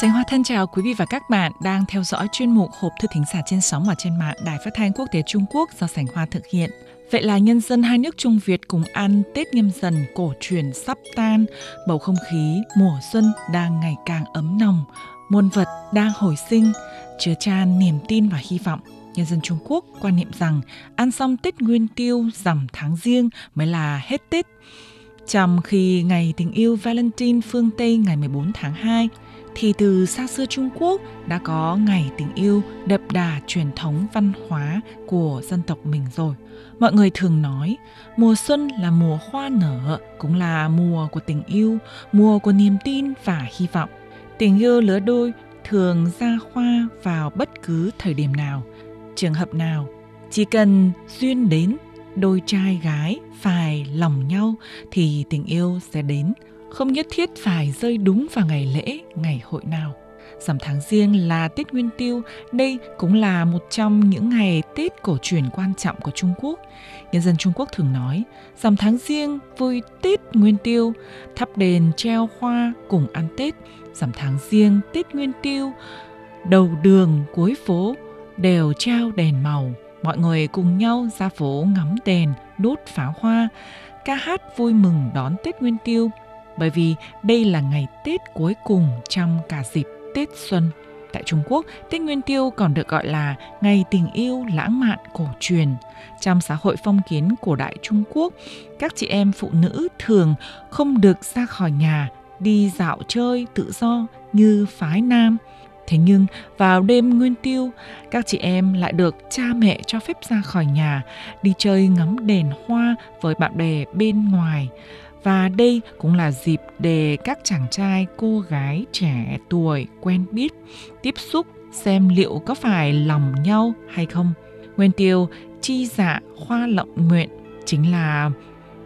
Sánh Hoa thân chào quý vị và các bạn đang theo dõi chuyên mục Hộp thư thính giả trên sóng và trên mạng Đài Phát thanh Quốc tế Trung Quốc do Sánh Hoa thực hiện. Vậy là nhân dân hai nước Trung Việt cùng ăn Tết nhâm dần cổ truyền sắp tan, bầu không khí mùa xuân đang ngày càng ấm nồng, muôn vật đang hồi sinh, chứa chan niềm tin và hy vọng. Nhân dân Trung Quốc quan niệm rằng ăn xong Tết Nguyên Tiêu rằm tháng riêng mới là hết Tết. Trong khi ngày tình yêu Valentine phương Tây ngày 14 tháng 2, thì từ xa xưa Trung Quốc đã có ngày tình yêu đậm đà truyền thống văn hóa của dân tộc mình rồi. Mọi người thường nói mùa xuân là mùa hoa nở, cũng là mùa của tình yêu, mùa của niềm tin và hy vọng. Tình yêu lứa đôi thường ra hoa vào bất cứ thời điểm nào, trường hợp nào. Chỉ cần duyên đến, đôi trai gái phải lòng nhau thì tình yêu sẽ đến không nhất thiết phải rơi đúng vào ngày lễ, ngày hội nào. Rằm tháng riêng là Tết Nguyên Tiêu, đây cũng là một trong những ngày Tết cổ truyền quan trọng của Trung Quốc. Nhân dân Trung Quốc thường nói, rằm tháng riêng vui Tết Nguyên Tiêu, thắp đèn treo hoa cùng ăn Tết, rằm tháng riêng Tết Nguyên Tiêu, đầu đường cuối phố đều treo đèn màu, mọi người cùng nhau ra phố ngắm đèn, đốt pháo hoa, ca hát vui mừng đón Tết Nguyên Tiêu bởi vì đây là ngày Tết cuối cùng trong cả dịp Tết Xuân. Tại Trung Quốc, Tết Nguyên Tiêu còn được gọi là ngày tình yêu lãng mạn cổ truyền. Trong xã hội phong kiến cổ đại Trung Quốc, các chị em phụ nữ thường không được ra khỏi nhà đi dạo chơi tự do như phái nam. Thế nhưng vào đêm Nguyên Tiêu, các chị em lại được cha mẹ cho phép ra khỏi nhà, đi chơi ngắm đèn hoa với bạn bè bên ngoài và đây cũng là dịp để các chàng trai, cô gái trẻ tuổi quen biết, tiếp xúc xem liệu có phải lòng nhau hay không. Nguyên tiêu chi dạ hoa lộng nguyện chính là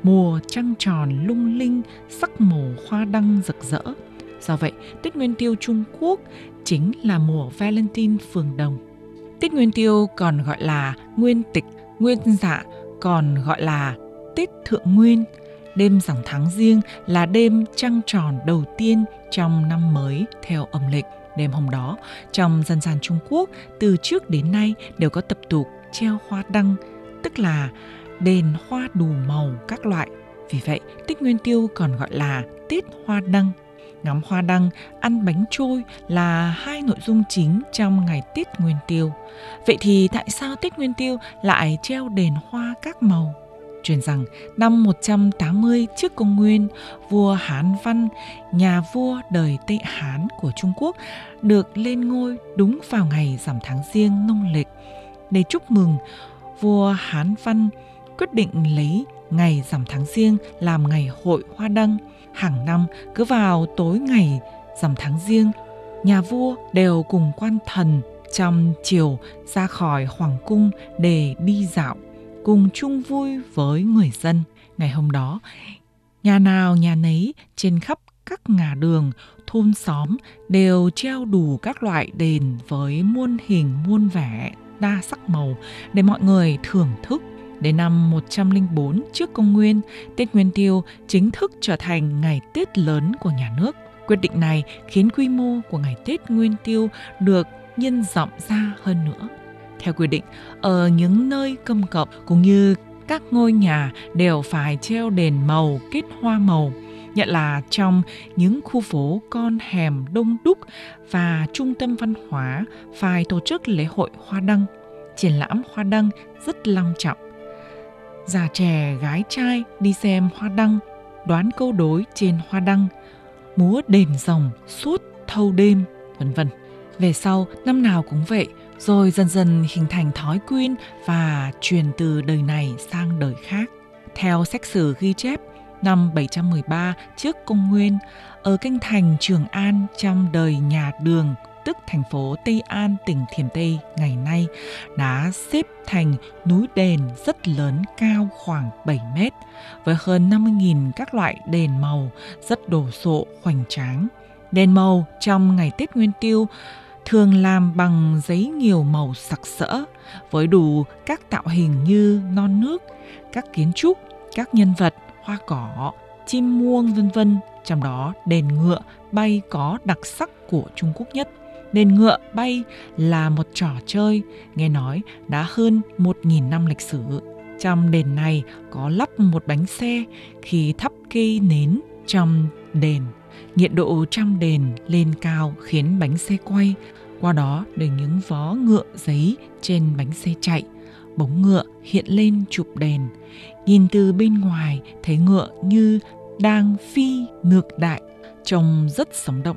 mùa trăng tròn lung linh, sắc màu hoa đăng rực rỡ. Do vậy, tết nguyên tiêu trung quốc chính là mùa valentine phường đồng. Tết nguyên tiêu còn gọi là nguyên tịch, nguyên dạ còn gọi là tết thượng nguyên. Đêm rằm tháng riêng là đêm trăng tròn đầu tiên trong năm mới theo âm lịch. Đêm hôm đó, trong dân gian Trung Quốc, từ trước đến nay đều có tập tục treo hoa đăng, tức là đèn hoa đủ màu các loại. Vì vậy, Tết Nguyên Tiêu còn gọi là Tết Hoa Đăng. Ngắm hoa đăng, ăn bánh trôi là hai nội dung chính trong ngày Tết Nguyên Tiêu. Vậy thì tại sao Tết Nguyên Tiêu lại treo đèn hoa các màu? Truyền rằng năm 180 trước công nguyên, vua Hán Văn, nhà vua đời Tây Hán của Trung Quốc, được lên ngôi đúng vào ngày rằm tháng riêng nông lịch. Để chúc mừng, vua Hán Văn quyết định lấy ngày rằm tháng riêng làm ngày hội hoa đăng. Hàng năm cứ vào tối ngày rằm tháng riêng, nhà vua đều cùng quan thần trong chiều ra khỏi hoàng cung để đi dạo cùng chung vui với người dân. Ngày hôm đó, nhà nào nhà nấy trên khắp các ngả đường, thôn xóm đều treo đủ các loại đền với muôn hình muôn vẻ đa sắc màu để mọi người thưởng thức. Đến năm 104 trước công nguyên, Tết Nguyên Tiêu chính thức trở thành ngày Tết lớn của nhà nước. Quyết định này khiến quy mô của ngày Tết Nguyên Tiêu được nhân rộng ra hơn nữa. Theo quy định, ở những nơi công cộng cũng như các ngôi nhà đều phải treo đèn màu kết hoa màu nhận là trong những khu phố con hẻm đông đúc và trung tâm văn hóa phải tổ chức lễ hội hoa đăng. Triển lãm hoa đăng rất long trọng. Già trẻ gái trai đi xem hoa đăng, đoán câu đối trên hoa đăng, múa đền rồng suốt thâu đêm, vân vân. Về sau, năm nào cũng vậy, rồi dần dần hình thành thói quen và truyền từ đời này sang đời khác. Theo sách sử ghi chép, năm 713 trước công nguyên, ở kinh thành Trường An trong đời nhà Đường, tức thành phố Tây An, tỉnh Thiểm Tây ngày nay, đã xếp thành núi đền rất lớn cao khoảng 7 mét, với hơn 50.000 các loại đền màu rất đồ sộ hoành tráng. Đền màu trong ngày Tết Nguyên Tiêu thường làm bằng giấy nhiều màu sặc sỡ với đủ các tạo hình như non nước, các kiến trúc, các nhân vật, hoa cỏ, chim muông vân vân, trong đó đền ngựa bay có đặc sắc của Trung Quốc nhất. Đền ngựa bay là một trò chơi nghe nói đã hơn 1.000 năm lịch sử. Trong đền này có lắp một bánh xe khi thắp cây nến trong đền. Nhiệt độ trong đền lên cao khiến bánh xe quay, qua đó để những vó ngựa giấy trên bánh xe chạy. Bóng ngựa hiện lên chụp đèn. Nhìn từ bên ngoài thấy ngựa như đang phi ngược đại, trông rất sống động.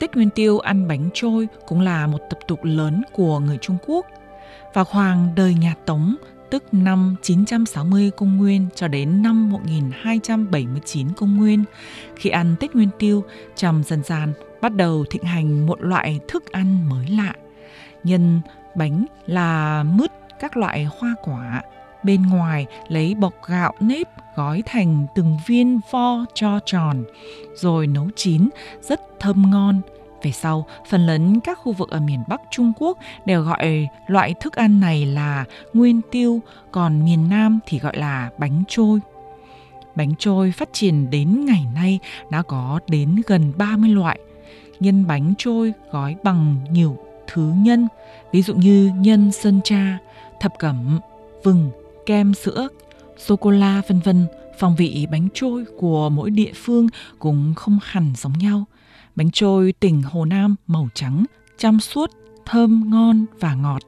Tết Nguyên Tiêu ăn bánh trôi cũng là một tập tục lớn của người Trung Quốc. Vào khoảng đời nhà Tống, tức năm 960 công nguyên cho đến năm 1279 công nguyên, khi ăn Tết Nguyên Tiêu, trong dân gian bắt đầu thịnh hành một loại thức ăn mới lạ. Nhân bánh là mứt các loại hoa quả, bên ngoài lấy bọc gạo nếp gói thành từng viên vo cho tròn, rồi nấu chín rất thơm ngon. Về sau, phần lớn các khu vực ở miền Bắc Trung Quốc đều gọi loại thức ăn này là nguyên tiêu, còn miền Nam thì gọi là bánh trôi. Bánh trôi phát triển đến ngày nay đã có đến gần 30 loại. Nhân bánh trôi gói bằng nhiều thứ nhân, ví dụ như nhân sơn cha, thập cẩm, vừng, kem sữa, sô-cô-la vân vân. Phong vị bánh trôi của mỗi địa phương cũng không hẳn giống nhau. Bánh trôi tỉnh Hồ Nam màu trắng, trong suốt, thơm ngon và ngọt.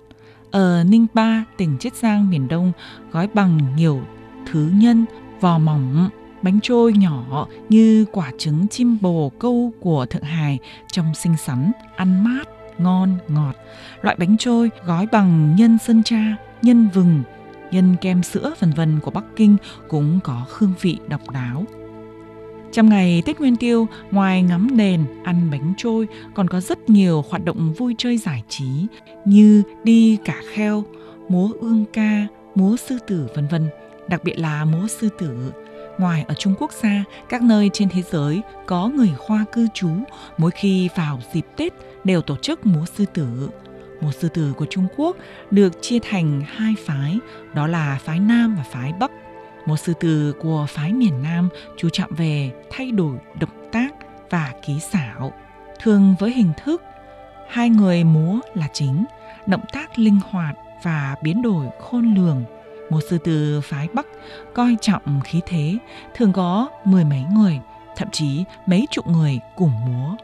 Ở Ninh Ba, tỉnh Chiết Giang miền Đông, gói bằng nhiều thứ nhân, vò mỏng, bánh trôi nhỏ như quả trứng chim bồ câu của Thượng Hải trông xinh xắn, ăn mát, ngon, ngọt. Loại bánh trôi gói bằng nhân sơn cha, nhân vừng, nhân kem sữa vân vân của Bắc Kinh cũng có hương vị độc đáo. Trong ngày Tết Nguyên Tiêu, ngoài ngắm đền, ăn bánh trôi, còn có rất nhiều hoạt động vui chơi giải trí như đi cả kheo, múa ương ca, múa sư tử vân vân, đặc biệt là múa sư tử. Ngoài ở Trung Quốc ra, các nơi trên thế giới có người Hoa cư trú, mỗi khi vào dịp Tết đều tổ chức múa sư tử. Múa sư tử của Trung Quốc được chia thành hai phái, đó là phái Nam và phái Bắc một sư tử của phái miền Nam chú trọng về thay đổi động tác và ký xảo, thường với hình thức hai người múa là chính, động tác linh hoạt và biến đổi khôn lường. Một sư tử phái Bắc coi trọng khí thế, thường có mười mấy người, thậm chí mấy chục người cùng múa.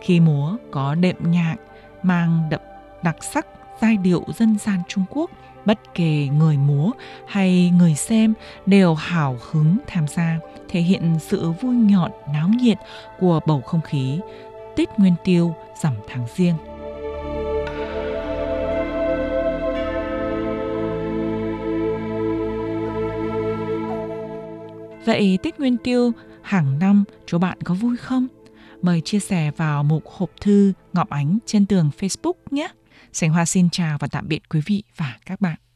Khi múa có đệm nhạc mang đậm đặc sắc giai điệu dân gian Trung Quốc, bất kể người múa hay người xem đều hào hứng tham gia, thể hiện sự vui nhộn náo nhiệt của bầu không khí Tết Nguyên Tiêu rằm tháng riêng. Vậy Tết Nguyên Tiêu hàng năm chú bạn có vui không? Mời chia sẻ vào mục hộp thư Ngọc Ánh trên tường Facebook nhé. Sành Hoa xin chào và tạm biệt quý vị và các bạn.